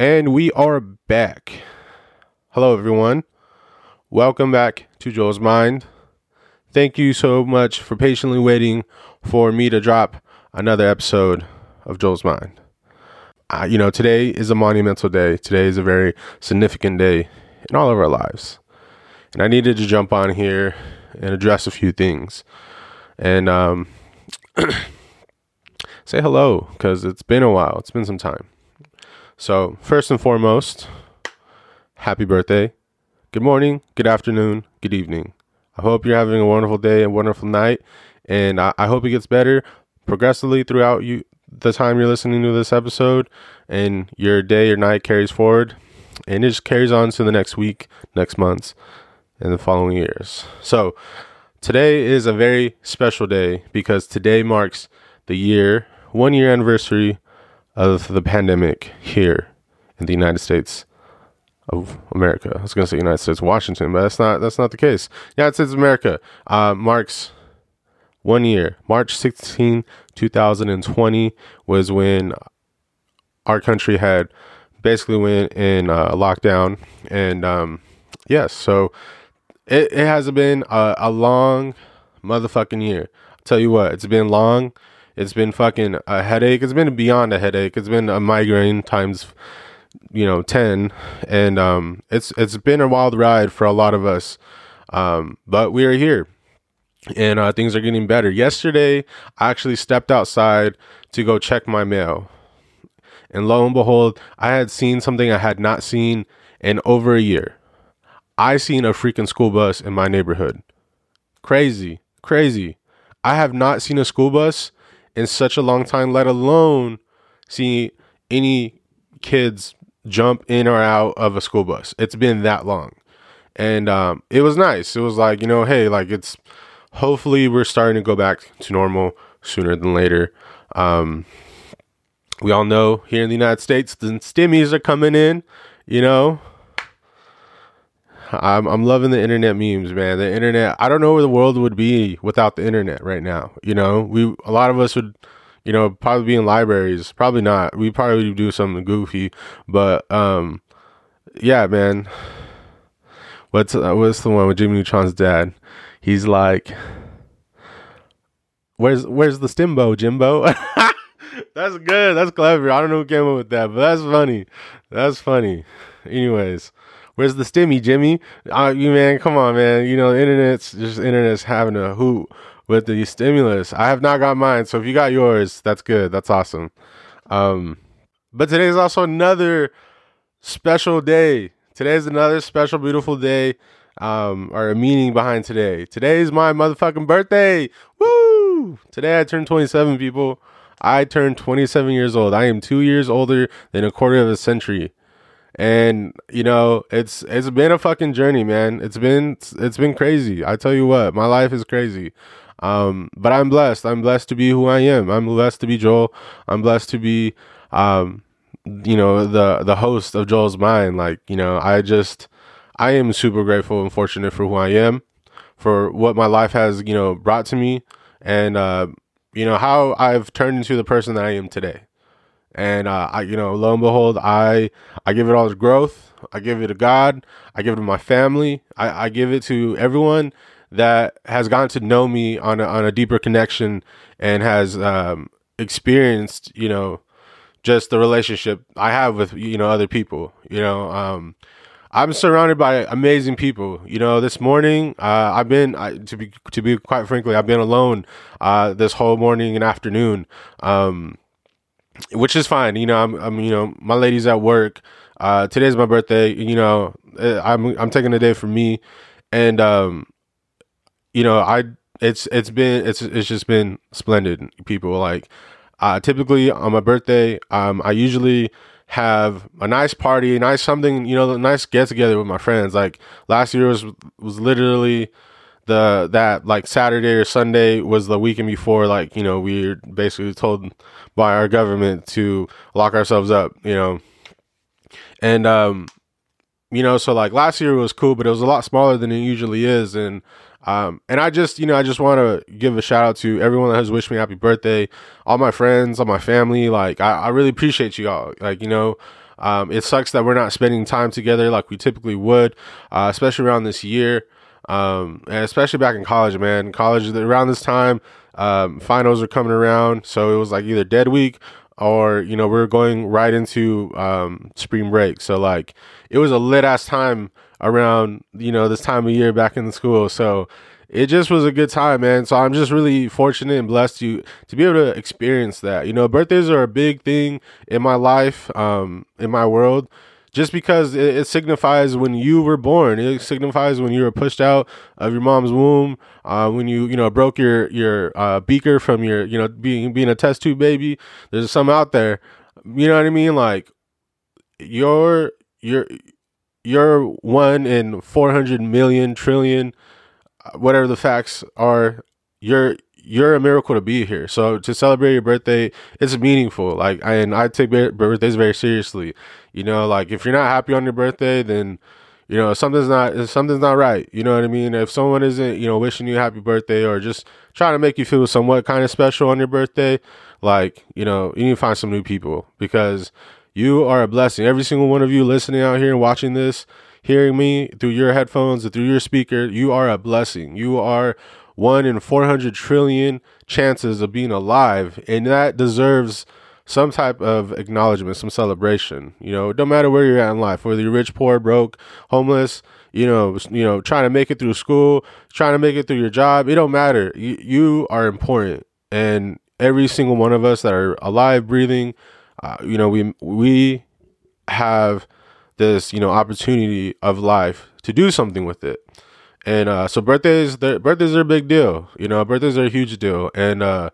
And we are back. Hello, everyone. Welcome back to Joel's Mind. Thank you so much for patiently waiting for me to drop another episode of Joel's Mind. Uh, you know, today is a monumental day. Today is a very significant day in all of our lives. And I needed to jump on here and address a few things. And um, say hello because it's been a while. It's been some time. So, first and foremost, happy birthday. Good morning, good afternoon, good evening. I hope you're having a wonderful day and wonderful night. And I, I hope it gets better progressively throughout you the time you're listening to this episode and your day or night carries forward and it just carries on to the next week, next months, and the following years. So today is a very special day because today marks the year, one year anniversary of the pandemic here in the United States of America. I was going to say United States Washington, but that's not that's not the case. United States of America uh, marks one year. March 16, 2020 was when our country had basically went in uh, lockdown, and um, yes, so it, it has been a, a long motherfucking year. I'll tell you what, it's been long it's been fucking a headache. It's been beyond a headache. It's been a migraine times, you know, ten, and um, it's it's been a wild ride for a lot of us. Um, but we are here, and uh, things are getting better. Yesterday, I actually stepped outside to go check my mail, and lo and behold, I had seen something I had not seen in over a year. I seen a freaking school bus in my neighborhood. Crazy, crazy. I have not seen a school bus in such a long time, let alone see any kids jump in or out of a school bus. It's been that long. And um, it was nice. It was like, you know, hey, like it's hopefully we're starting to go back to normal sooner than later. Um, we all know here in the United States, the stimmies are coming in, you know, I'm I'm loving the internet memes, man. The internet. I don't know where the world would be without the internet right now. You know, we a lot of us would, you know, probably be in libraries. Probably not. We probably do something goofy, but um, yeah, man. What's uh, what's the one with Jimmy Neutron's dad? He's like, "Where's where's the stimbo, Jimbo?" that's good. That's clever. I don't know who came up with that, but that's funny. That's funny. Anyways, Where's the stimmy, Jimmy? Uh, you man, come on, man. You know, internet's just internet's having a hoot with the stimulus. I have not got mine, so if you got yours, that's good. That's awesome. Um, but today is also another special day. Today is another special, beautiful day. Um, or a meaning behind today. Today is my motherfucking birthday. Woo! Today I turned 27, people. I turned 27 years old. I am two years older than a quarter of a century and you know it's it's been a fucking journey man. It's been it's been crazy. I tell you what my life is crazy. Um but i'm blessed. I'm blessed to be who i am. I'm blessed to be joel. I'm blessed to be um you know the the host of joel's mind. Like you know i just i am super grateful and fortunate for who i am for what my life has you know brought to me. And uh you know how i've turned into the person that i am today and uh, I, you know, lo and behold, I I give it all to growth. I give it to God. I give it to my family. I, I give it to everyone that has gotten to know me on a, on a deeper connection and has um, experienced, you know, just the relationship I have with you know other people. You know, um, I'm surrounded by amazing people. You know, this morning uh, I've been I, to be to be quite frankly, I've been alone uh, this whole morning and afternoon. Um, which is fine. You know, I'm, I'm you know, my lady's at work. Uh, today's my birthday. You know, uh, I'm I'm taking a day for me, and um, you know, I it's it's been it's it's just been splendid. People like, uh, typically on my birthday, um, I usually have a nice party, a nice something, you know, a nice get together with my friends. Like last year was was literally the that like Saturday or Sunday was the weekend before like you know we were basically told by our government to lock ourselves up you know. And um you know so like last year was cool but it was a lot smaller than it usually is. And um and I just you know I just want to give a shout out to everyone that has wished me happy birthday all my friends all my family. Like I, I really appreciate you all. Like you know Um, it sucks that we're not spending time together like we typically would, uh, especially around this year. Um, and especially back in college, man. College around this time, um, finals are coming around, so it was like either dead week or you know we are going right into um, spring break. So like it was a lit ass time around you know this time of year back in the school. So it just was a good time, man. So I'm just really fortunate and blessed to to be able to experience that. You know, birthdays are a big thing in my life, um, in my world just because it, it, signifies when you were born. It signifies when you were pushed out of your mom's womb, uh, when you you know broke your your uh, beaker from your you know being being a test tube baby. There's some out there, you know what I mean? Like you're you're you're one in four hundred million trillion, uh, whatever the facts are. You're you're a miracle to be here. So to celebrate your birthday, it's meaningful. Like, and I take birthdays very seriously. You know, like if you're not happy on your birthday, then you know something's not something's not right. You know what I mean? If someone isn't you know wishing you happy birthday or just trying to make you feel somewhat kind of special on your birthday, like you know you need to find some new people because you are a blessing. Every single one of you listening out here and watching this, hearing me through your headphones or through your speaker, you are a blessing. You are one in 400 trillion chances of being alive, and that deserves some type of acknowledgement, some celebration. You know, no matter where you're at in life, whether you're rich, poor, broke, homeless, you know, you know, trying to make it through school, trying to make it through your job, it don't matter. You, you are important, and every single one of us that are alive, breathing, uh, you know, we we have this you know opportunity of life to do something with it. And uh, so birthdays, birthdays are a big deal. You know, birthdays are a huge deal. And uh,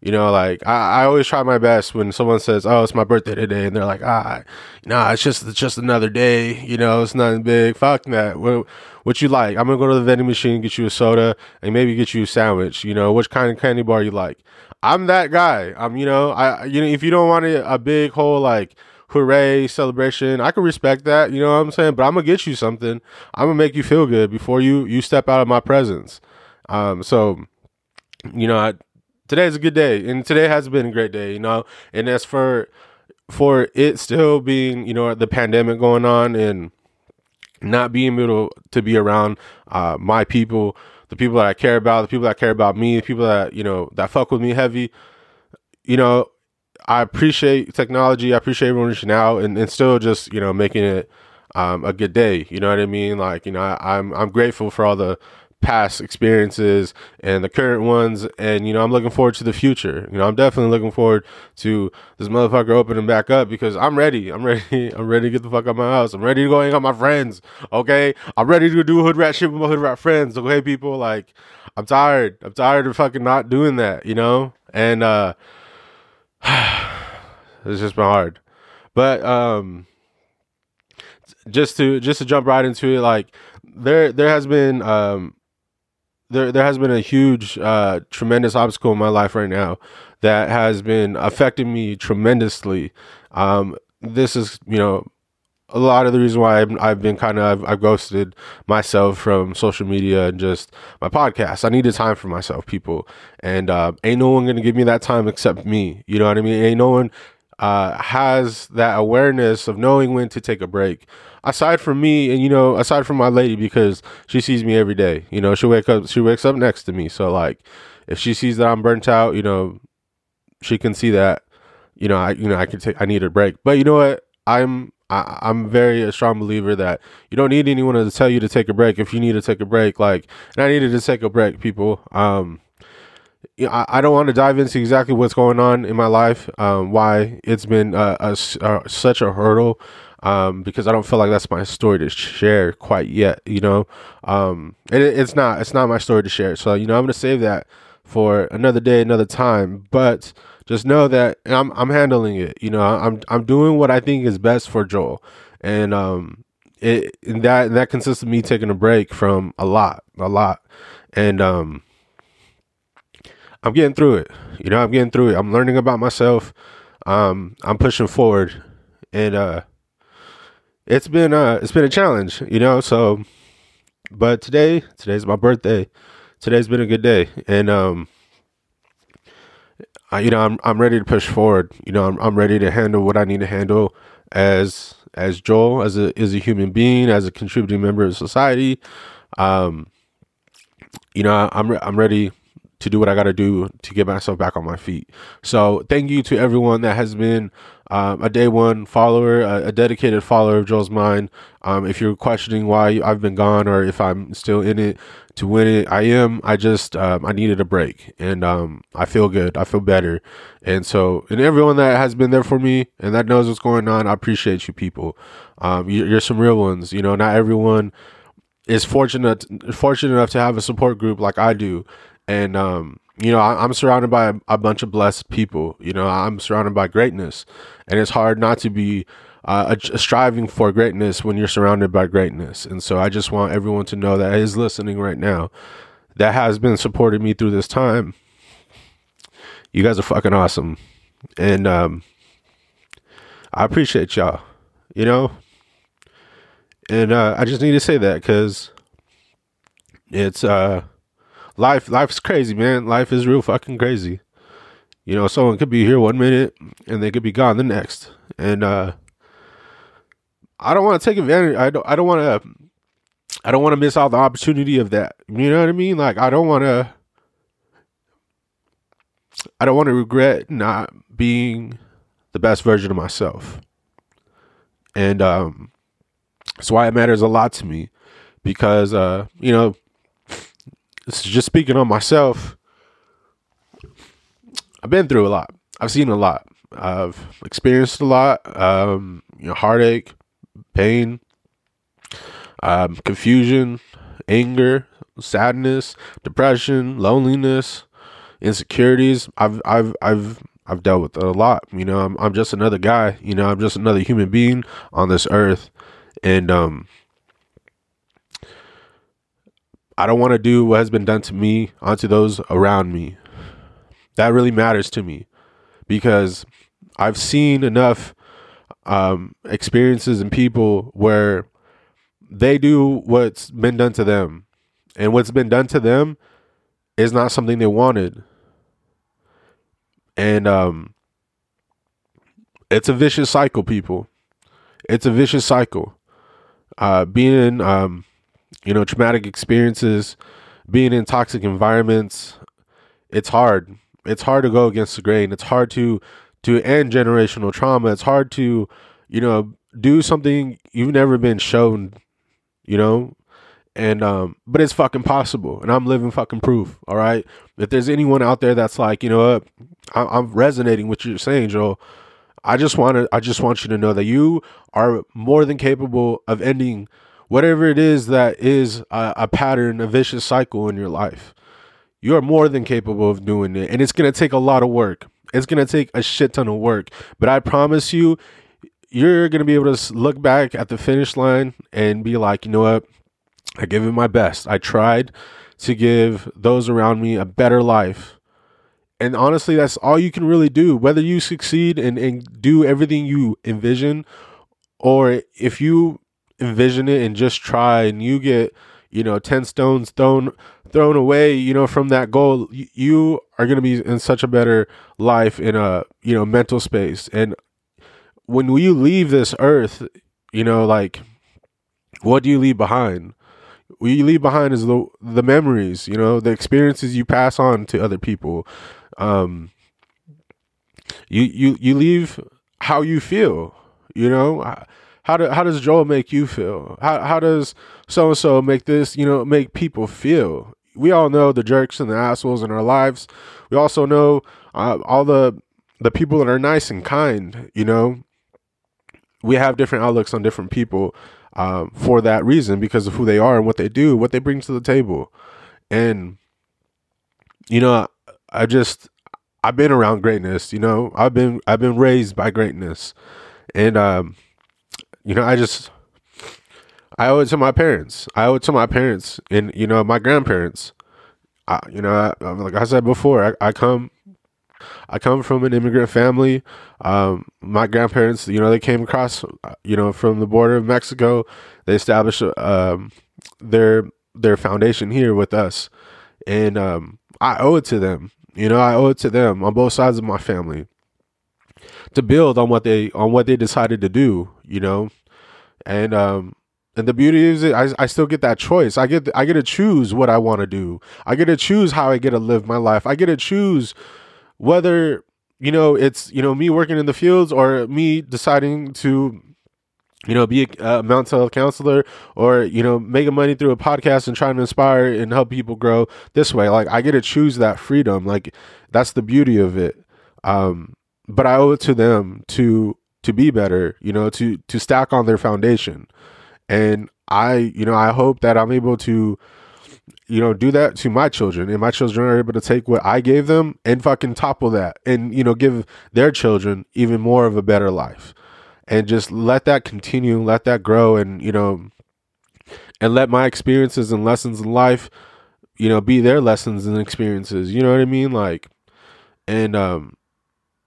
you know, like I, I always try my best when someone says, "Oh, it's my birthday today," and they're like, "Ah, nah, it's just it's just another day. You know, it's nothing big. Fuck that. What what you like? I'm gonna go to the vending machine, get you a soda, and maybe get you a sandwich. You know, which kind of candy bar you like? I'm that guy. I'm, you know, I you know, if you don't want a, a big whole like hooray celebration. I can respect that, you know what I'm saying? But I'm gonna get you something. I'm gonna make you feel good before you you step out of my presence. Um, so you know, I, today is a good day, and today has been a great day, you know. And as for for it still being, you know, the pandemic going on and not being able to be around uh, my people, the people that I care about, the people that care about me, the people that you know that fuck with me heavy. You know, I appreciate technology. I appreciate everyone reaching out and, and still just you know making it um, a good day. You know what I mean? Like you know, I, I'm I'm grateful for all the past experiences and the current ones. And you know i'm looking forward to the future. You know i'm definitely looking forward to this motherfucker opening back up because i'm ready. I'm ready. I'm ready to get the fuck out of my house. I'm ready to go hang out with my friends. Okay? I'm ready to do hood rat shit with my hood rat friends. Okay people? Like i'm tired. I'm tired of fucking not doing that you know? And uh it's just been hard. But um just to just to jump right into it, like there there has been um there there has been a huge uh tremendous obstacle in my life right now that has been affecting me tremendously. Um this is, you know, a lot of the reason why I've, I've been kind of I've, ghosted myself from social media and just my podcast. I needed time for myself, people, and uh, ain't no one gonna give me that time except me. You know what I mean? Ain't no one uh, has that awareness of knowing when to take a break. Aside from me, and you know, aside from my lady, because she sees me every day. You know, she wake up, she wakes up next to me. So like, if she sees that I'm burnt out, you know, she can see that. You know, I you know I can take I need a break. But you know what? I'm I, I'm very a strong believer that you don't need anyone to tell you to take a break. If you need to take a break, like, and I needed to take a break, people. Um, I, I don't want to dive into exactly what's going on in my life, um, why it's been a, such a hurdle, um, because I don't feel like that's my story to share quite yet. You know, um, it, it's not it's not my story to share. So you know, I'm gonna save that for another day, another time. But just know that I'm I'm handling it. You know, I'm I'm doing what I think is best for Joel, and um, it and that that consists of me taking a break from a lot, a lot, and um, I'm getting through it. You know, I'm getting through it. I'm learning about myself. Um, I'm pushing forward, and uh, it's been uh, it's been a challenge. You know, so but today today's my birthday. Today's been a good day, and um I, you know, I'm I'm ready to push forward. You know, I'm I'm ready to handle what I need to handle, as as Joel, as a as a human being, as a contributing member of society. Um, you know, I'm I'm ready to do what I got to do to get myself back on my feet. So thank you to everyone that has been um, a day one follower, a, a, dedicated follower of Joel's Mind. Um, if you're questioning why I've been gone or if I'm still in it to win it, I am. I just um, I needed a break, and um, I feel good. I feel better, and so and everyone that has been there for me and that knows what's going on, I appreciate you people. Um, you're, you're some real ones. You know, not everyone is fortunate fortunate enough to have a support group like I do, and um, you know I, am surrounded by a, a, bunch of blessed people. You know I'm surrounded by greatness, and it's hard not to be uh, a, a striving for greatness when you're surrounded by greatness. And so I just want everyone to know that is listening right now, that has been supporting me through this time. You guys are fucking awesome, and um, I appreciate y'all. You know, and uh, I just need to say that because it's uh life life's crazy, man. Life is real fucking crazy. You know, someone could be here one minute and they could be gone the next. And uh I don't want to take advantage I don't I don't want to I don't want to miss out the opportunity of that. You know what I mean? Like I don't want to I don't want to regret not being the best version of myself. And um that's why it matters a lot to me because uh you know is just speaking on myself. I've been through a lot. I've seen a lot. I've experienced a lot. Um, you know, heartache, pain, um, confusion, anger, sadness, depression, loneliness, insecurities. I've I've I've I've dealt with a lot. You know, I'm I'm just another guy. You know, I'm just another human being on this earth, and um, I don't want to do what has been done to me onto those around me. That really matters to me because I've seen enough um, experiences and people where they do what's been done to them, and what's been done to them is not something they wanted, and um, it's a vicious cycle, people. It's a vicious cycle. Uh, being um, you know, traumatic experiences, being in toxic environments, it's hard. It's hard to go against the grain. It's hard to to end generational trauma. It's hard to, you know, do something you've never been shown, you know, and um but it's fucking possible and i'm living fucking proof all right if there's anyone out there that's like you know what i'm, resonating with what you're saying joel i just want to i just want you to know that you are more than capable of ending whatever it is that is a, a pattern, a vicious cycle in your life. You are more than capable of doing it. And it's going to take a lot of work. It's going to take a shit ton of work. But I promise you, you're going to be able to look back at the finish line and be like, you know what? I gave it my best. I tried to give those around me a better life. And honestly, that's all you can really do. Whether you succeed and, and do everything you envision, or if you envision it and just try and you get you know 10 stones thrown thrown away you know from that goal you are going to be in such a better life in a you know mental space. And when you leave this earth you know like what do you leave behind? What you leave behind is the the memories you know the experiences you pass on to other people. Um you you you leave how you feel you know how do how does Joel make you feel? How how does so and so make this you know make people feel? We all know the jerks and the assholes in our lives. We also know uh, all the the people that are nice and kind. You know, we have different outlooks on different people um, for that reason because of who they are and what they do, what they bring to the table, and you know, I just I've been around greatness. You know, I've been I've been raised by greatness, and um, you know, I just I owe it to my parents. I owe it to my parents and you know my grandparents. I, you know, I, like I said before, I, I, come I come from an immigrant family. Um, my grandparents, you know, they came across, you know, from the border of Mexico. They established um, their their foundation here with us, and um, I owe it to them. You know, I owe it to them on both sides of my family. to build on what they on what they decided to do, you know, and um and the beauty is, I, I still get that choice. I get I get to choose what I want to do. I get to choose how I get to live my life. I get to choose whether you know it's you know me working in the fields or me deciding to you know be a, a mental health counselor or you know making money through a podcast and trying to inspire and help people grow this way. Like I get to choose that freedom. Like that's the beauty of it. Um, but I owe it to them to to be better. You know, to to stack on their foundation and I, you know, I hope that I'm able to, you know, do that to my children and my children are able to take what I gave them and fucking topple that and, you know, give their children even more of a better life and just let that continue, let that grow and, you know, and let my experiences and lessons in life, you know, be their lessons and experiences. You know what I mean? Like, and, um,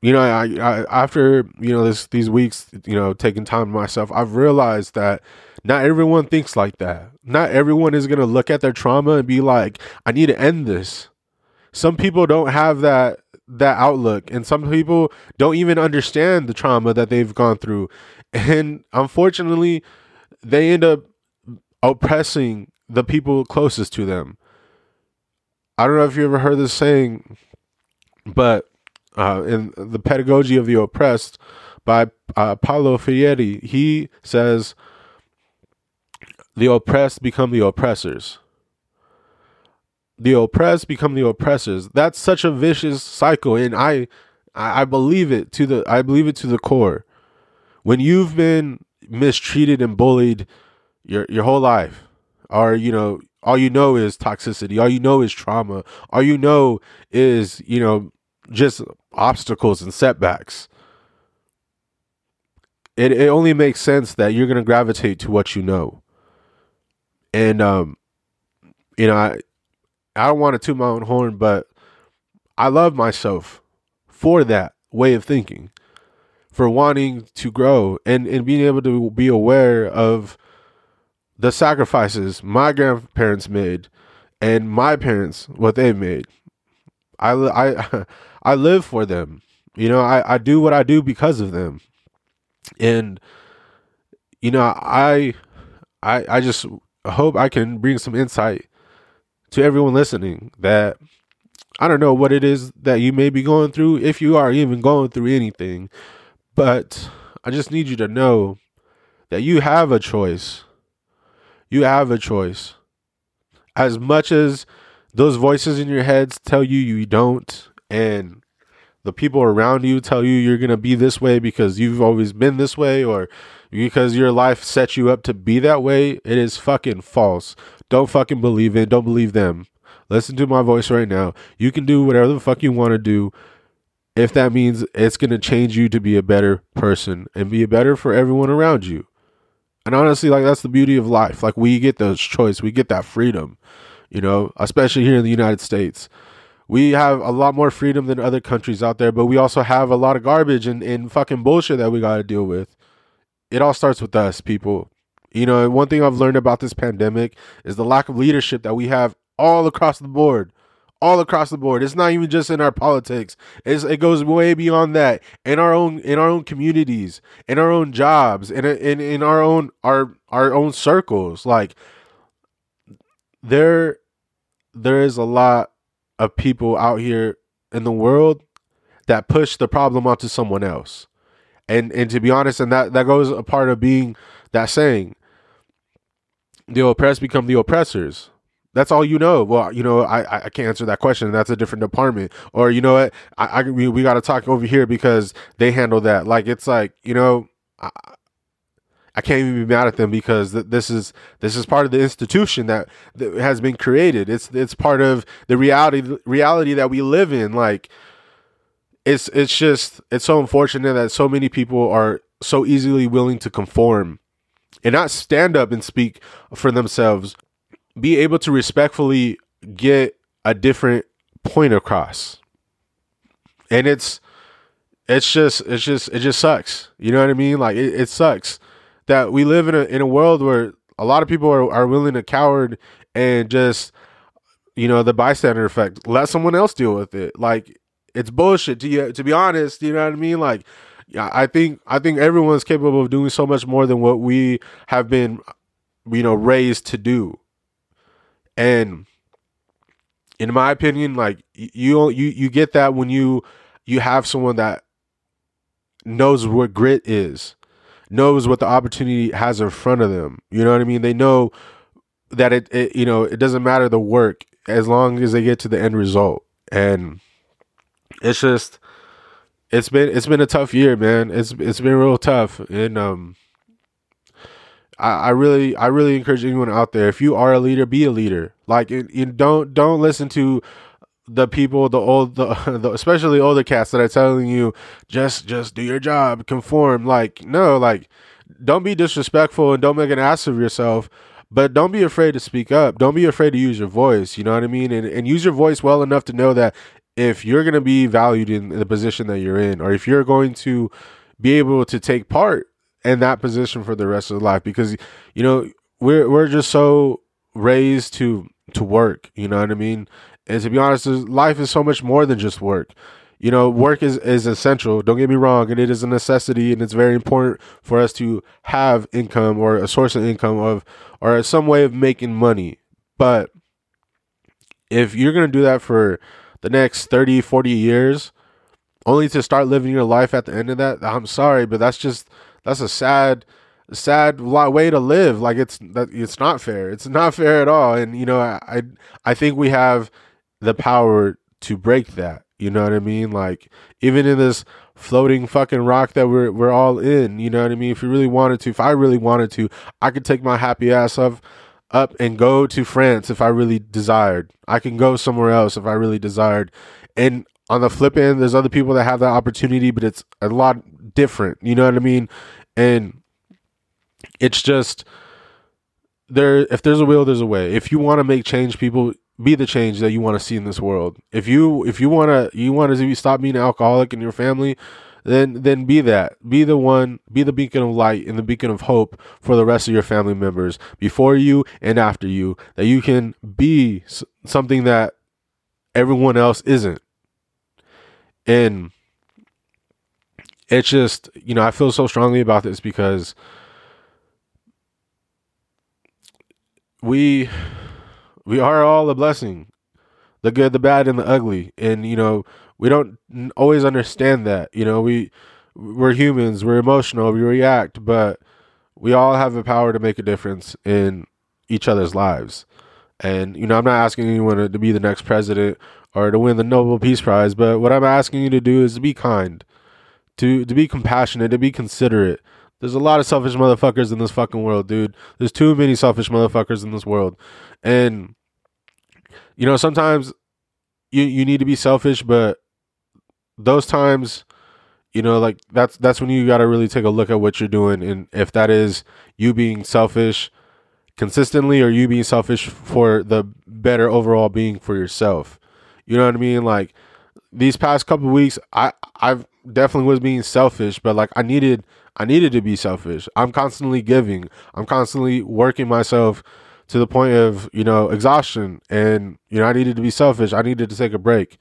you know, I, I after you know this these weeks, you know, taking time to myself, I've realized that not everyone thinks like that. Not everyone is going to look at their trauma and be like, I need to end this. Some people don't have that that outlook and some people don't even understand the trauma that they've gone through. And unfortunately, they end up oppressing the people closest to them. I don't know if you ever heard this saying, but uh, in the pedagogy of the oppressed by uh, Paulo Freire, he says the oppressed become the oppressors. The oppressed become the oppressors. That's such a vicious cycle, and I, I believe it to the I believe it to the core. When you've been mistreated and bullied your your whole life, or you know, all you know is toxicity, all you know is trauma, all you know is you know just obstacles and setbacks. It it only makes sense that you're gonna gravitate to what you know and um, you know, I I don't want to toot my own horn, but I love myself for that way of thinking, for wanting to grow and and being able to be aware of the sacrifices my grandparents made and my parents what they made. I I I live for them. You know, I I do what I do because of them. And you know, I I I just hope I can bring some insight to everyone listening that I don't know what it is that you may be going through, if you are even going through anything, but I just need you to know that you have a choice. You have a choice. As much as those voices in your heads tell you you don't, and the people around you tell you you're going to be this way because you've always been this way, or because your life sets you up to be that way, it is fucking false. Don't fucking believe it. Don't believe them. Listen to my voice right now. You can do whatever the fuck you want to do if that means it's going to change you to be a better person and be better for everyone around you. And honestly, like that's the beauty of life. Like we get those choice, we get that freedom, you know, especially here in the United States. We have a lot more freedom than other countries out there, but we also have a lot of garbage and, and fucking bullshit that we got to deal with it all starts with us, people. You know, one thing I've learned about this pandemic is the lack of leadership that we have all across the board. All across the board. It's not even just in our politics. It's, it goes way beyond that. In our own in our own communities, in our own jobs, in in in our own our our own circles. Like there there is a lot of people out here in the world that push the problem onto someone else and and to be honest, and that that goes a part of being that saying, the oppressed become the oppressors. That's all you know. Well, you know, I I can't answer that question. That's a different department. Or you know what? I, I we, we got to talk over here because they handle that. Like it's like you know, I, I can't even be mad at them because th- this is this is part of the institution that, that has been created. It's it's part of the reality reality that we live in. Like it's it's just it's so unfortunate that so many people are so easily willing to conform and not stand up and speak for themselves be able to respectfully get a different point across and it's it's just it's just it just sucks you know what i mean like it, it sucks that we live in a in a world where a lot of people are, are willing to coward and just you know the bystander effect let someone else deal with it like it's bullshit to you to be honest, you know what I mean? Like I think I think everyone's capable of doing so much more than what we have been you know raised to do. And in my opinion, like you you you get that when you you have someone that knows what grit is, knows what the opportunity has in front of them. You know what I mean? They know that it, it you know, it doesn't matter the work as long as they get to the end result. And it's just it's been it's been a tough year, man. It's it's been real tough. And um I, I really I really encourage anyone out there, if you are a leader, be a leader. Like you don't don't listen to the people, the old, the, the especially older cats that are telling you just just do your job, conform. Like no, like don't be disrespectful and don't make an ass of yourself. But don't be afraid to speak up. Don't be afraid to use your voice. You know what I mean? And, and use your voice well enough to know that if you're going to be valued in the position that you're in, or if you're going to be able to take part in that position for the rest of life, because you know we're we're just so raised to to work. You know what I mean? And to be honest, life is so much more than just work. You know, work is, is essential. Don't get me wrong, and it is a necessity, and it's very important for us to have income or a source of income of or some way of making money. But if you're gonna do that for the next 30, 40 years, only to start living your life at the end of that, I'm sorry, but that's just that's a sad sad way to live. Like it's that it's not fair. It's not fair at all. And you know, I I think we have the power to break that. You know what I mean? Like even in this floating fucking rock that we're we're all in, you know what I mean? If you really wanted to, if I really wanted to, I could take my happy ass up up and go to France if I really desired. I can go somewhere else if I really desired. And on the flip end, there's other people that have that opportunity, but it's a lot different. You know what I mean? And it's just there if there's a will, there's a way. If you want to make change, people be the change that you want to see in this world. If you if you want to you want to stop being an alcoholic in your family, then then be that. Be the one, be the beacon of light and the beacon of hope for the rest of your family members before you and after you that you can be something that everyone else isn't. And it's just, you know, I feel so strongly about this because we we are all a blessing. The good the bad and the ugly. And you know we don't always understand that. You know we we're humans. We're emotional. We react. But we all have the power to make a difference in each other's lives. And you know i'm not asking anyone to, to be the next president or to win the nobel peace prize. But what i'm asking you to do is to be kind to to be compassionate to be considerate there's a lot of selfish motherfuckers in this fucking world, dude. There's too many selfish motherfuckers in this world. And you know, sometimes you you need to be selfish, but those times, you know, like that's that's when you got to really take a look at what you're doing and if that is you being selfish consistently or you being selfish for the better overall being for yourself. You know what I mean? Like these past couple weeks, I I've definitely was being selfish, but like I needed I needed to be selfish. I'm constantly giving. I'm constantly working myself to the point of, you know, exhaustion and you know, I needed to be selfish. I needed to take a break.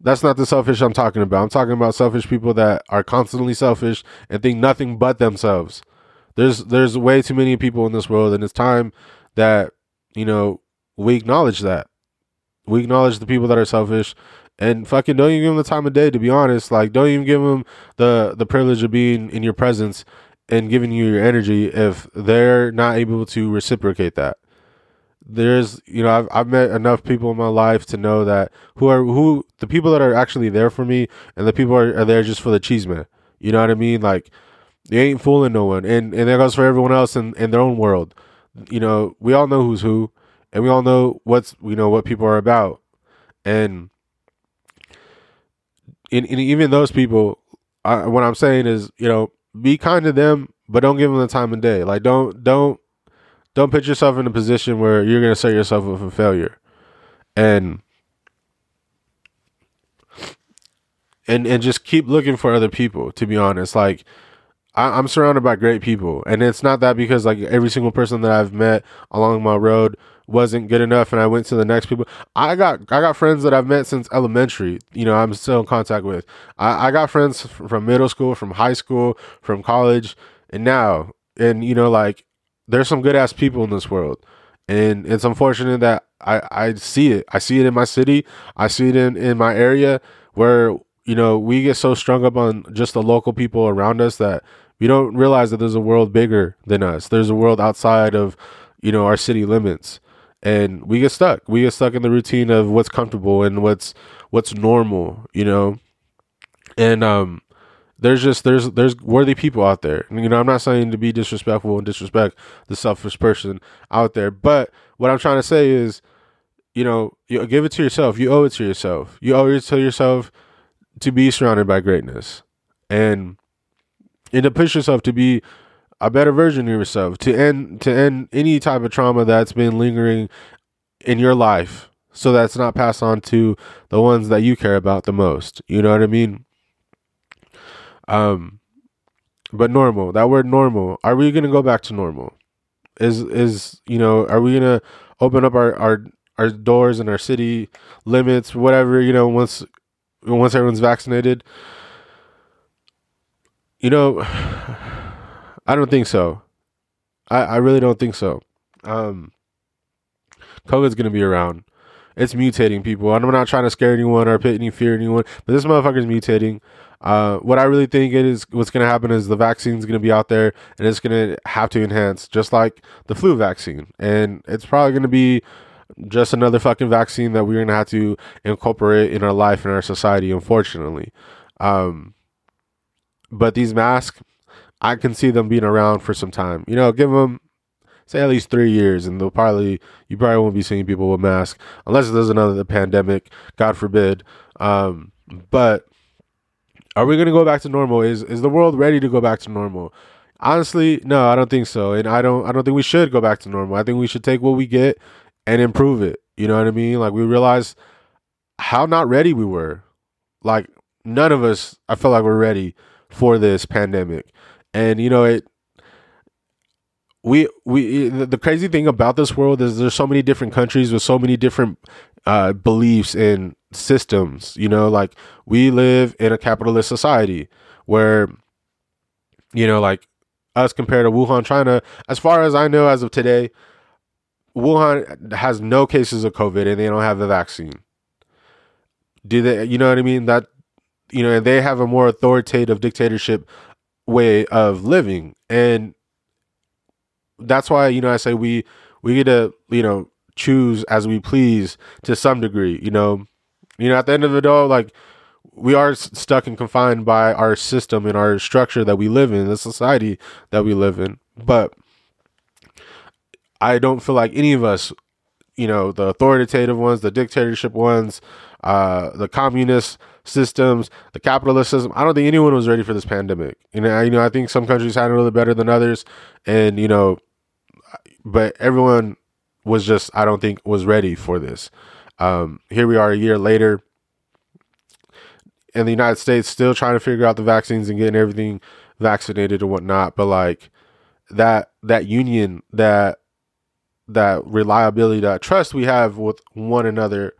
That's not the selfish I'm talking about. I'm talking about selfish people that are constantly selfish and think nothing but themselves. There's there's way too many people in this world and it's time that, you know, we acknowledge that. We acknowledge the people that are selfish and fucking don't even give them the time of day. To be honest, like don't even give them the the privilege of being in your presence and giving you your energy if they're not able to reciprocate that. There's, you know, I've I've met enough people in my life to know that who are who the people that are actually there for me and the people are, are there just for the cheese man. You know what I mean? Like they ain't fooling no one, and and that goes for everyone else in in their own world. You know, we all know who's who, and we all know what's you know what people are about, and and, and even those people, I, what I'm saying is, you know, be kind to them, but don't give them the time of day. Like, don't don't don't put yourself in a position where you're gonna set yourself up for failure, and and and just keep looking for other people. To be honest, like. I, I'm surrounded by great people, and it's not that because like every single person that I've met along my road wasn't good enough and I went to the next people. I got I got friends that I've met since elementary, you know, I'm still in contact with. I, I got friends from middle school, from high school, from college, and now. And you know, like there's some good ass people in this world. And it's unfortunate that I, I see it. I see it in my city. I see it in, in my area where, you know, we get so strung up on just the local people around us that we don't realize that there's a world bigger than us. There's a world outside of, you know, our city limits and we get stuck. We get stuck in the routine of what's comfortable and what's what's normal, you know. And um there's just there's there's worthy people out there. You know, I'm not saying to be disrespectful and disrespect the selfish person out there, but what I'm trying to say is, you know, you give it to yourself. You owe it to yourself. You owe it to yourself to be surrounded by greatness, and and to push yourself to be a better version of yourself to end to end any type of trauma that's been lingering in your life so that's not passed on to the ones that you care about the most. You know what i mean? Um but normal that word normal are we going to go back to normal? Is is you know are we going to open up our our our doors and our city limits whatever you know once once everyone's vaccinated? You know I don't think so. I, I really don't think so. Um, COVID's gonna be around. It's mutating people. I'm not trying to scare anyone or put any fear anyone, but this motherfucker's mutating. Uh, what I really think it is what's gonna happen is the vaccine's gonna be out there and it's gonna have to enhance, just like the flu vaccine, and it's probably gonna be just another fucking vaccine that we're gonna have to incorporate in our life and our society, unfortunately. Um, but these masks, I can see them being around for some time. You know, give them say at least three years, and they'll probably you probably won't be seeing people with masks unless there's another pandemic, God forbid. Um, but are we going to go back to normal? Is is the world ready to go back to normal? Honestly, no, I don't think so, and I don't I don't think we should go back to normal. I think we should take what we get and improve it. You know what I mean? Like we realize how not ready we were. Like none of us, I feel like we're ready for this pandemic and you know it we we the crazy thing about this world is there's so many different countries with so many different uh, beliefs and systems you know like we live in a capitalist society where you know like us compared to wuhan china as far as i know as of today wuhan has no cases of covid and they don't have the vaccine. Do they you know what i mean? That you know they have a more authoritative dictatorship way of living. And that's why you know i say we we get to you know choose as we please to some degree you know. You know at the end of the day like we are stuck and confined by our system and our structure that we live in the society that we live in. But i don't feel like any of us you know the authoritative ones the dictatorship ones uh the communists systems, the capitalist system. I don't think anyone was ready for this pandemic. You know, I, you know, I think some countries handled it better than others, and you know, but everyone was just, I don't think, was ready for this. Um, here we are a year later in the United States, still trying to figure out the vaccines and getting everything vaccinated and whatnot. But like that, that union, that that reliability, that trust we have with one another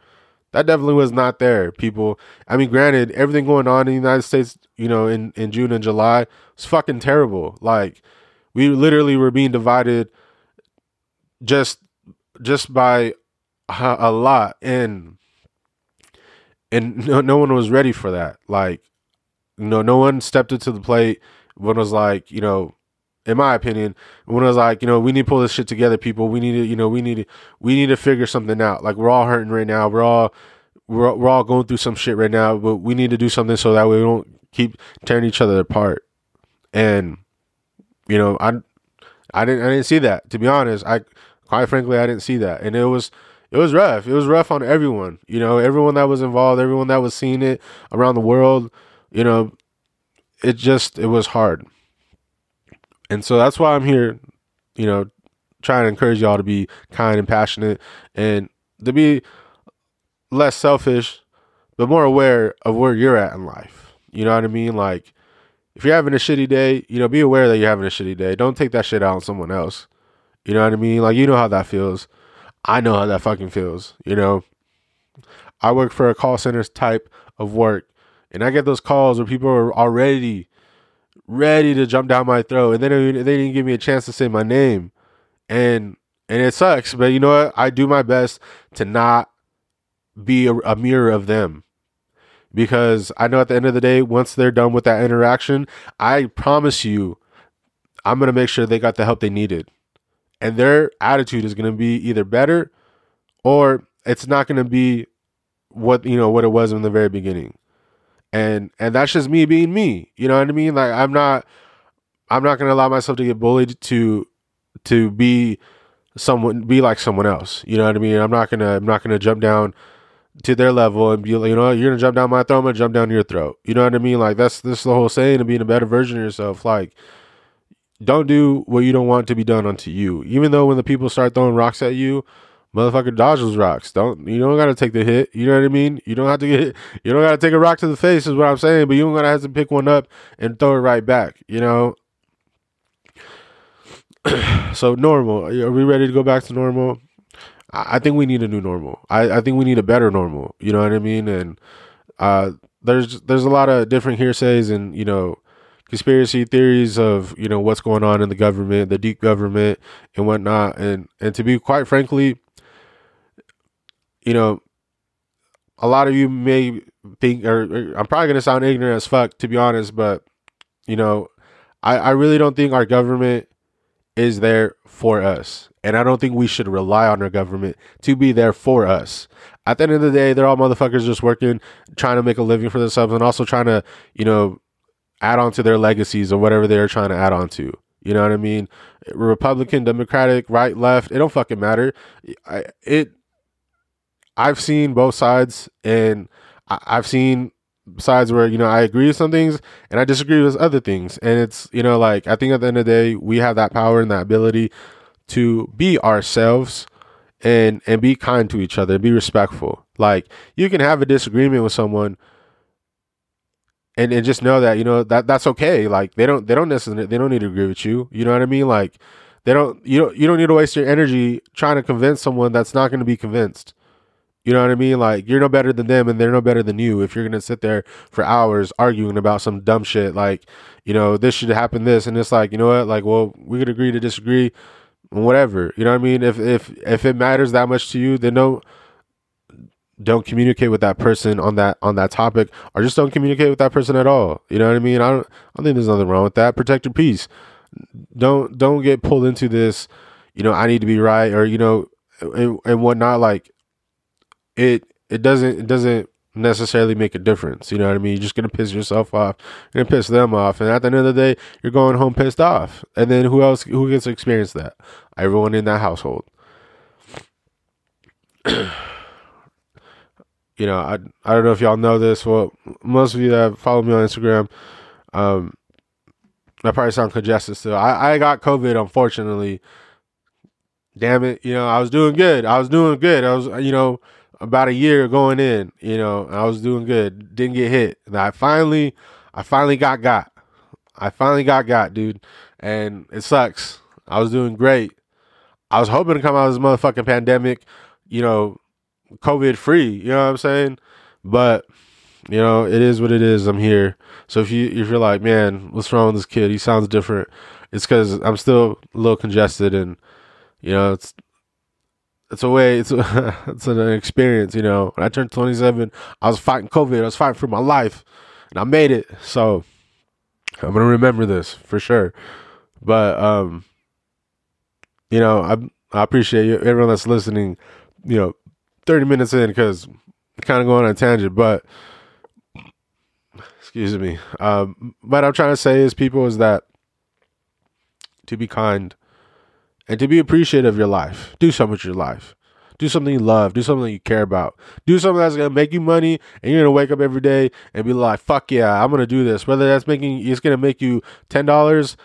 that definitely was not there. People, I mean, granted, everything going on in the United States, you know, in, in June and July was fucking terrible. Like, we literally were being divided just just by a, lot, and and no, no one was ready for that. Like, you know, no one stepped into the plate when it was like, you know, in my opinion, when I was like, you know, we need to pull this shit together, people. We need to, you know, we need to, we need to figure something out. Like we're all hurting right now. We're all, we're we're all going through some shit right now, but we need to do something so that we don't keep tearing each other apart. And you know, I, I didn't, I didn't see that. To be honest, I, quite frankly, I didn't see that, and it was, it was rough. It was rough on everyone. You know, everyone that was involved, everyone that was seeing it around the world. You know, it just, it was hard and so that's why I'm here, you know, trying to encourage y'all to be kind and passionate and to be less selfish, but more aware of where you're at in life. You know what I mean? Like, if you're having a shitty day, you know, be aware that you're having a shitty day. Don't take that shit out on someone else. You know what I mean? Like, you know how that feels. I know how that fucking feels, you know. I work for a call center type of work, and I get those calls where people are already ready to jump down my throat, and then they, they didn't give me a chance to say my name, and and it sucks. But you know what? I do my best to not be a, a mirror of them because I know at the end of the day, once they're done with that interaction, I promise you, I'm gonna make sure they got the help they needed, and their attitude is gonna be either better or it's not gonna be what you know what it was in the very beginning and and that's just me being me. You know what i mean? Like i'm not i'm not going to allow myself to get bullied to to be someone be like someone else. You know what i mean? I'm not going to i'm not going to jump down to their level and be like you know you're going to jump down my throat i'm going to jump down your throat. You know what i mean? Like that's this is the whole saying of being a better version of yourself. Like don't do what you don't want to be done unto you. Even though when the people start throwing rocks at you motherfucker dodge those rocks. Don't you don't gotta take the hit. You know what I mean? You don't have to get you don't gotta take a rock to the face is what I'm saying, but you don't gotta have to pick one up and throw it right back, you know? so normal. Are we ready to go back to normal? I, I think we need a new normal. I, I think we need a better normal. You know what I mean? And uh there's there's a lot of different hearsays and, you know, conspiracy theories of you know what's going on in the government, the deep government, and whatnot. And and to be quite frankly, you know, a lot of you may think, or, or I'm probably going to sound ignorant as fuck, to be honest, but, you know, I, I really don't think our government is there for us. And I don't think we should rely on our government to be there for us. At the end of the day, they're all motherfuckers just working, trying to make a living for themselves and also trying to, you know, add on to their legacies or whatever they're trying to add on to. You know what I mean? Republican, Democratic, right, left, it don't fucking matter. I, it I've seen both sides, and I've seen sides where you know I agree with some things and I disagree with other things, and it's you know like I think at the end of the day we have that power and that ability to be ourselves and and be kind to each other, be respectful. Like you can have a disagreement with someone and and just know that you know that that's okay. Like they don't they don't necessarily they don't need to agree with you. You know what I mean? Like they don't you don't you don't need to waste your energy trying to convince someone that's not going to be convinced. You know what I mean? Like you're no better than them and they're no better than you if you're gonna sit there for hours arguing about some dumb shit like, you know, this should happen this and it's like, you know what, like, well, we could agree to disagree, whatever. You know what I mean? If if if it matters that much to you, then don't don't communicate with that person on that on that topic or just don't communicate with that person at all. You know what I mean? I don't I don't think there's nothing wrong with that. Protect your peace. Don't don't get pulled into this, you know, I need to be right or, you know, and, and whatnot. Like it it doesn't it doesn't necessarily make a difference. You know what I mean? You're just gonna piss yourself off. You're gonna piss them off, and at the end of the day, you're going home pissed off. And then who else? Who gets to experience that? Everyone in that household. you know, I I don't know if y'all know this. Well, most of you that follow me on Instagram, um, I probably sound congested still. I I got COVID, unfortunately. Damn it, you know, I was doing good. I was doing good. I was, you know, about a year going in, you know, I was doing good, didn't get hit. And I finally, I finally got got. I finally got got, dude, and it sucks. I was doing great. I was hoping to come out of this motherfucking pandemic, you know, COVID free. You know what I'm saying? But you know, it is what it is. I'm here. So if you if you're like, man, what's wrong with this kid? He sounds different. It's because I'm still a little congested, and you know, it's it's a way it's a, it's an experience you know. When i turned 27 i was fighting covid. I was fighting for my life and i made it. So i'm gonna remember this for sure. But um you know i i appreciate you everyone that's listening you know 30 minutes in because kind of going on a tangent but excuse me. Um what i'm trying to say is people is that to be kind and to be appreciative of your life. Do something with your life. Do something you love. Do something you care about. Do something that's gonna make you money, and you're gonna wake up every day and be like, "Fuck yeah, I'm gonna do this." Whether that's making it's gonna make you ten dollars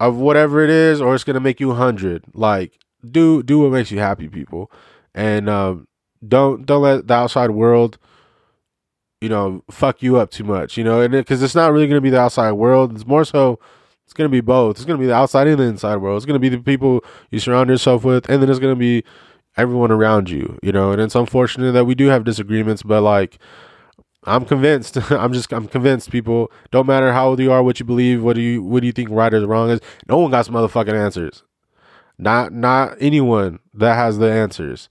of whatever it is, or it's gonna make you hundred. Like, do do what makes you happy, people, and um, don't don't let the outside world, you know, fuck you up too much. You know, and because it, it's not really gonna be the outside world. It's more so it's gonna be both. It's gonna be the outside and the inside world. It's gonna be the people you surround yourself with, and then it's gonna be everyone around you, you know. And it's unfortunate that we do have disagreements, but like I'm convinced. I'm just I'm convinced people don't matter how old you are, what you believe, what do you what do you think right or wrong is. No one got some motherfucking answers. Not not anyone that has the answers.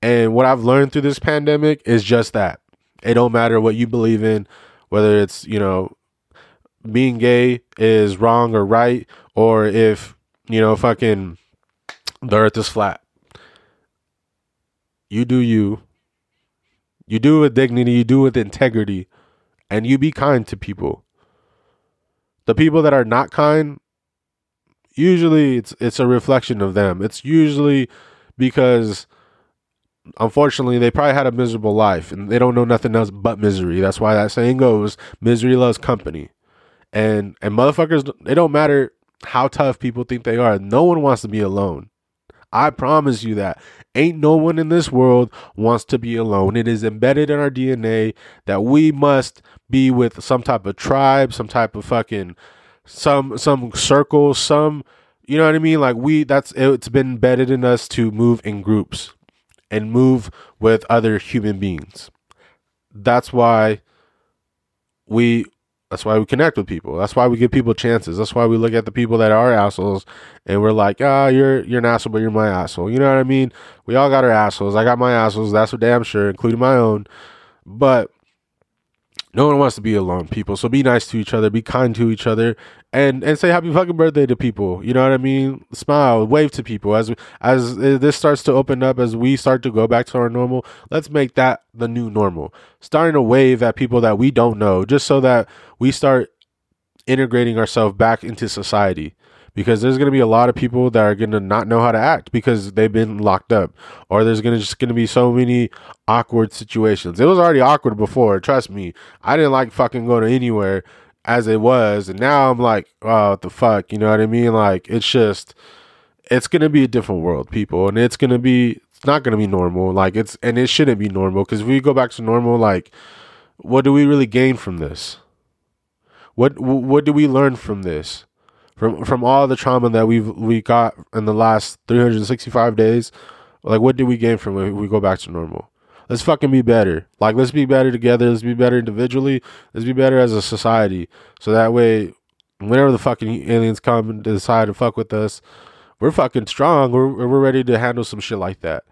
And what I've learned through this pandemic is just that. It don't matter what you believe in, whether it's, you know, being gay is wrong or right, or if, you know, fucking the earth is flat. You do you. You do it with dignity, you do it with integrity, and you be kind to people. The people that are not kind, usually it's it's a reflection of them. It's usually because unfortunately they probably had a miserable life and they don't know nothing else but misery. That's why that saying goes, misery loves company. And and motherfuckers it don't matter how tough people think they are. No one wants to be alone. I promise you that. Ain't no one in this world wants to be alone. It is embedded in our DNA that we must be with some type of tribe, some type of fucking some some circle, some you know what I mean? Like we that's it's been embedded in us to move in groups and move with other human beings. That's why we that's why we connect with people. That's why we give people chances. That's why we look at the people that are assholes and we're like, ah, oh, you're you're an asshole, but you're my asshole. You know what I mean? We all got our assholes. I got my assholes. That's for damn sure, including my own. But no one wants to be alone, people. So be nice to each other, be kind to each other, and and say happy fucking birthday to people. You know what I mean? Smile, wave to people as as this starts to open up, as we start to go back to our normal. Let's make that the new normal. Starting to wave at people that we don't know, just so that we start integrating ourselves back into society because there's going to be a lot of people that are going to not know how to act because they've been locked up or there's going to just going to be so many awkward situations. It was already awkward before, trust me. I didn't like fucking going anywhere as it was and now I'm like, oh, what the fuck, you know what I mean? Like it's just it's going to be a different world, people, and it's going to be it's not going to be normal. Like it's and it shouldn't be normal cuz if we go back to normal like what do we really gain from this? What what do we learn from this? From from all the trauma that we've we got in the last 365 days like what did we gain from it we go back to normal? Let's fucking be better. Like let's be better together. Let's be better individually. Let's be better as a society. So that way whenever the fucking aliens come and decide to fuck with us we're fucking strong. We're, we're ready to handle some shit like that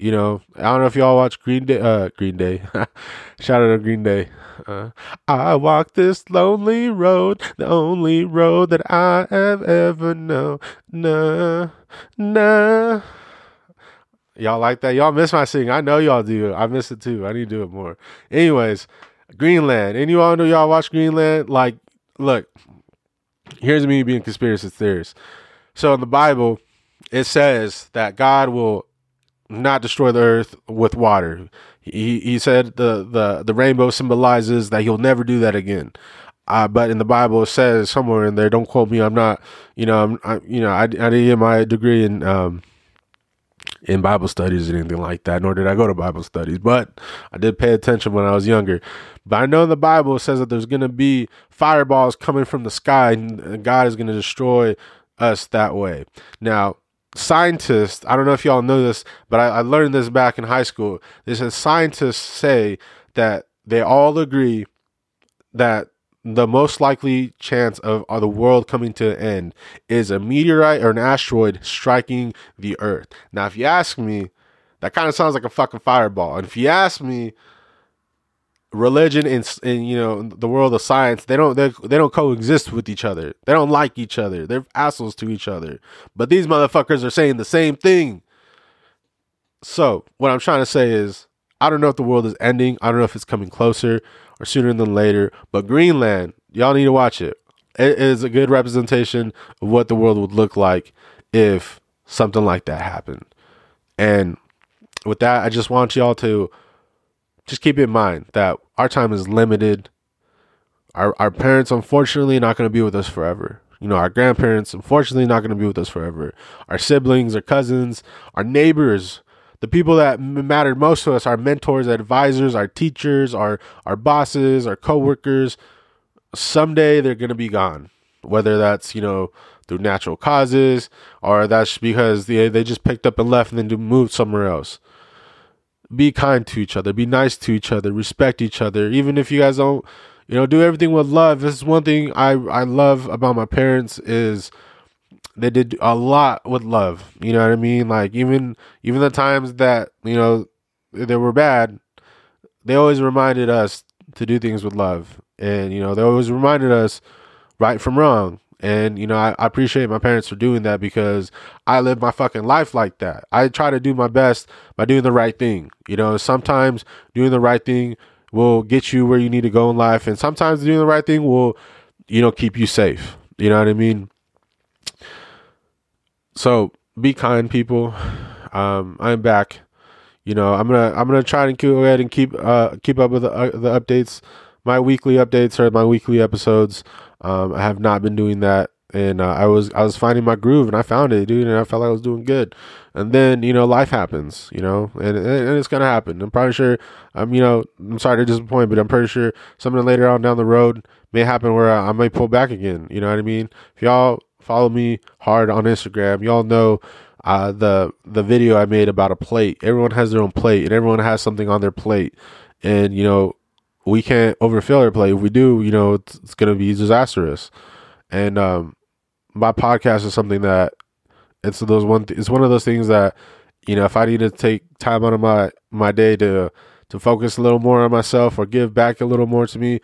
you know, I don't know if y'all watch Green Day. Uh, Green Day. Shout out to Green Day. Uh, I walk this lonely road, the only road that I have ever known. Nah, nah. Y'all like that? Y'all miss my singing. I know y'all do. I miss it too. I need to do it more. Anyways, Greenland. And you all know y'all watch Greenland? Like, look, here's me being conspiracy theorist. So in the Bible, it says that God will not destroy the earth with water. He he said the the the rainbow symbolizes that he'll never do that again. Uh, but in the Bible it says somewhere in there, don't quote me. I'm not, you know, I'm, I, you know, I, I didn't get my degree in um, in Bible studies or anything like that, nor did I go to Bible studies. But I did pay attention when I was younger. But I know the Bible says that there's going to be fireballs coming from the sky, and God is going to destroy us that way. Now, scientists, I don't know if y'all know this, but I, I learned this back in high school. They said scientists say that they all agree that the most likely chance of, the world coming to an end is a meteorite or an asteroid striking the earth. Now, if you ask me, that kind of sounds like a fucking fireball. And if you ask me, religion and, and you know the world of science they don't they, they don't coexist with each other. They don't like each other. They're assholes to each other. But these motherfuckers are saying the same thing. So what i'm trying to say is i don't know if the world is ending. I don't know if it's coming closer or sooner than later. But greenland y'all need to watch it. It is a good representation of what the world would look like if something like that happened. And with that i just want y'all to just keep in mind that our time is limited. Our our parents unfortunately not going to be with us forever. You know, our grandparents unfortunately not going to be with us forever. Our siblings, our cousins, our neighbors, the people that mattered most to us, our mentors, advisors, our teachers, our our bosses, our coworkers, someday they're going to be gone. Whether that's, you know, through natural causes, or that's because they they just picked up and left and then moved somewhere else. Be kind to each other. Be nice to each other. Respect each other. Even if you guys don't, you know, do everything with love. This is one thing I I love about my parents is they did a lot with love. You know what I mean? Like even even the times that you know they were bad, they always reminded us to do things with love, and you know they always reminded us right from wrong. And you know I, I appreciate my parents for doing that because I live my fucking life like that. I try to do my best by doing the right thing. You know sometimes doing the right thing will get you where you need to go in life, and sometimes doing the right thing will you know keep you safe. You know what I mean? So be kind, people. Um, I'm back. You know, I'm gonna I'm gonna try and go ahead and keep uh keep up with the, uh, the updates. My weekly updates or my weekly episodes. Um, I have not been doing that, and uh, I was I was finding my groove, and I found it, dude, and I felt like I was doing good. And then you know, life happens, you know, and and it's gonna happen. I'm probably sure. I'm you know, I'm sorry to disappoint, but I'm pretty sure something later on down the road may happen where I, I may pull back again. You know what I mean? If y'all follow me hard on Instagram. Y'all know uh, the the video I made about a plate. Everyone has their own plate, and everyone has something on their plate. And you know, we can't overfill our plate. If we do, you know, it's, it's going to be disastrous. And um, my podcast is something that it's those one. Th- it's one of those things that you know, if I need to take time out of my my day to to focus a little more on myself or give back a little more to me,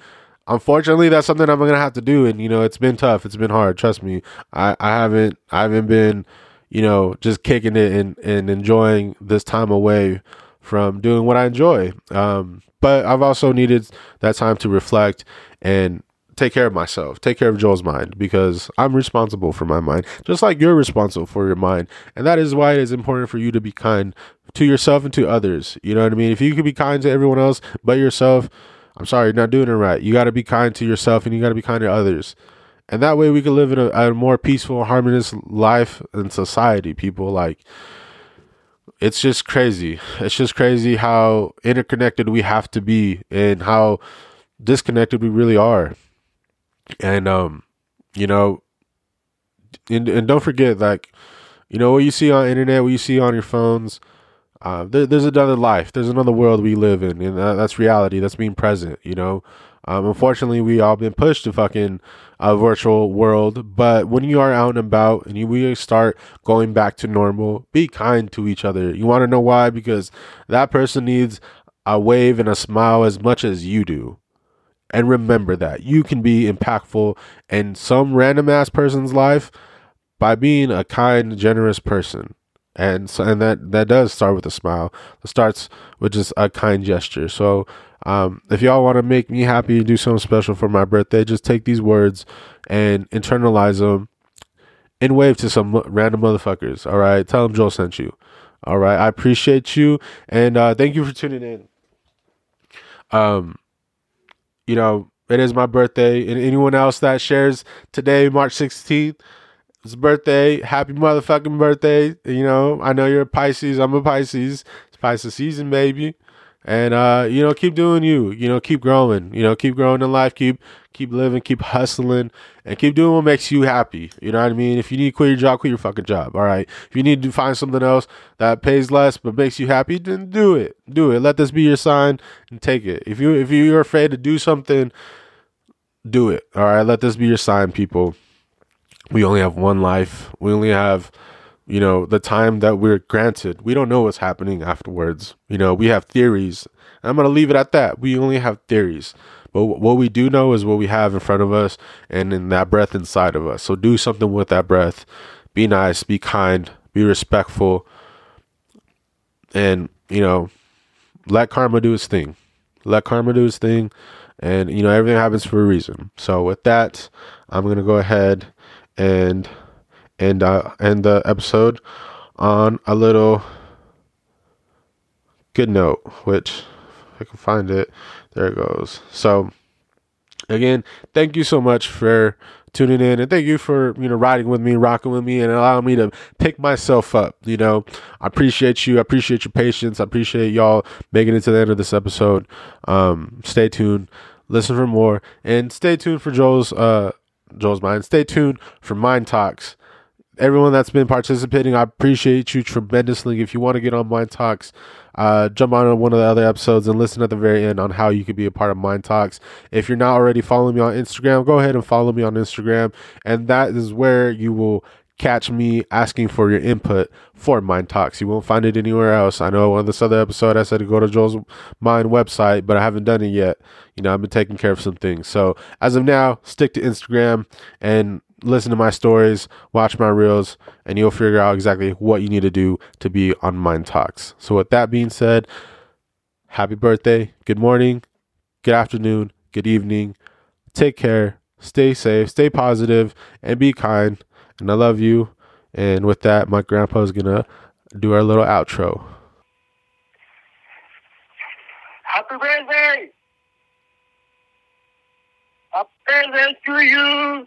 unfortunately that's something i'm gonna have to do and you know it's been tough it's been hard trust me i i haven't i haven't been you know just kicking it and and enjoying this time away from doing what i enjoy um but i've also needed that time to reflect and take care of myself take care of joel's mind because i'm responsible for my mind just like you're responsible for your mind and that is why it is important for you to be kind to yourself and to others you know what i mean if you can be kind to everyone else but yourself I'm sorry, you're not doing it right. You got to be kind to yourself and you got to be kind to others. And that way we can live in a, a more peaceful, harmonious life and society, people. Like, it's just crazy. It's just crazy how interconnected we have to be and how disconnected we really are. And, um, you know, and, and don't forget, like, you know, what you see on internet, what you see on your phones, uh, there, there's another life. There's another world we live in, and uh, that's reality. That's being present. You know. Um, unfortunately, we all been pushed to fucking a virtual world. But when you are out and about and you we start going back to normal, be kind to each other. You want to know why? Because that person needs a wave and a smile as much as you do. And remember that you can be impactful in some random ass person's life by being a kind, generous person and so and that that does start with a smile. It starts with just a kind gesture. So um, if y'all want to make me happy and do something special for my birthday, just take these words and internalize them and wave to some random motherfuckers. All right, tell them Joel sent you. All right, I appreciate you and uh, thank you for tuning in. Um, you know, it is my birthday, and anyone else that shares today, March sixteenth his birthday. Happy motherfucking birthday. You know, I know you're a Pisces. I'm a Pisces. It's Pisces season, baby. And uh, you know, keep doing you. You know, keep growing. You know, keep growing in life. Keep keep living. Keep hustling, and keep doing what makes you happy. You know what I mean? If you need to quit your job, quit your fucking job. All right. If you need to find something else that pays less but makes you happy, then do it. Do it. Let this be your sign and take it. If you if you're afraid to do something, do it. All right. Let this be your sign, people we only have one life. We only have, you know, the time that we're granted. We don't know what's happening afterwards. You know, we have theories. I'm going to leave it at that. We only have theories. But what we do know is what we have in front of us and in that breath inside of us. So do something with that breath. Be nice, be kind, be respectful, and, you know, let karma do its thing. Let karma do its thing. And, you know, everything happens for a reason. So with that, I'm going to go ahead and and uh, end the episode on a little good note, which I can find it. There it goes. So again, thank you so much for tuning in and thank you for you know riding with me rocking with me and allowing me to pick myself up you know i appreciate you i appreciate your patience i appreciate y'all making it to the end of this episode um stay tuned listen for more and stay tuned for joel's uh Joel's Mind. Stay tuned for Mind Talks. Everyone that's been participating, I appreciate you tremendously. If you want to get on Mind Talks, uh, jump on one of the other episodes and listen at the very end on how you could be a part of Mind Talks. If you're not already following me on Instagram, go ahead and follow me on Instagram. And that is where you will catch me asking for your input for Mind Talks. You won't find it anywhere else. I know on this other episode I said to go to Joel's Mind website, but I haven't done it yet. You know, I've been taking care of some things. So as of now, stick to Instagram and listen to my stories, watch my reels, and you'll figure out exactly what you need to do to be on Mind Talks. So with that being said, happy birthday, good morning, good afternoon, good evening. Take care, stay safe, stay positive, and be kind and I love you. And with that, my grandpa is gonna do our little outro. Happy birthday! Happy birthday to you!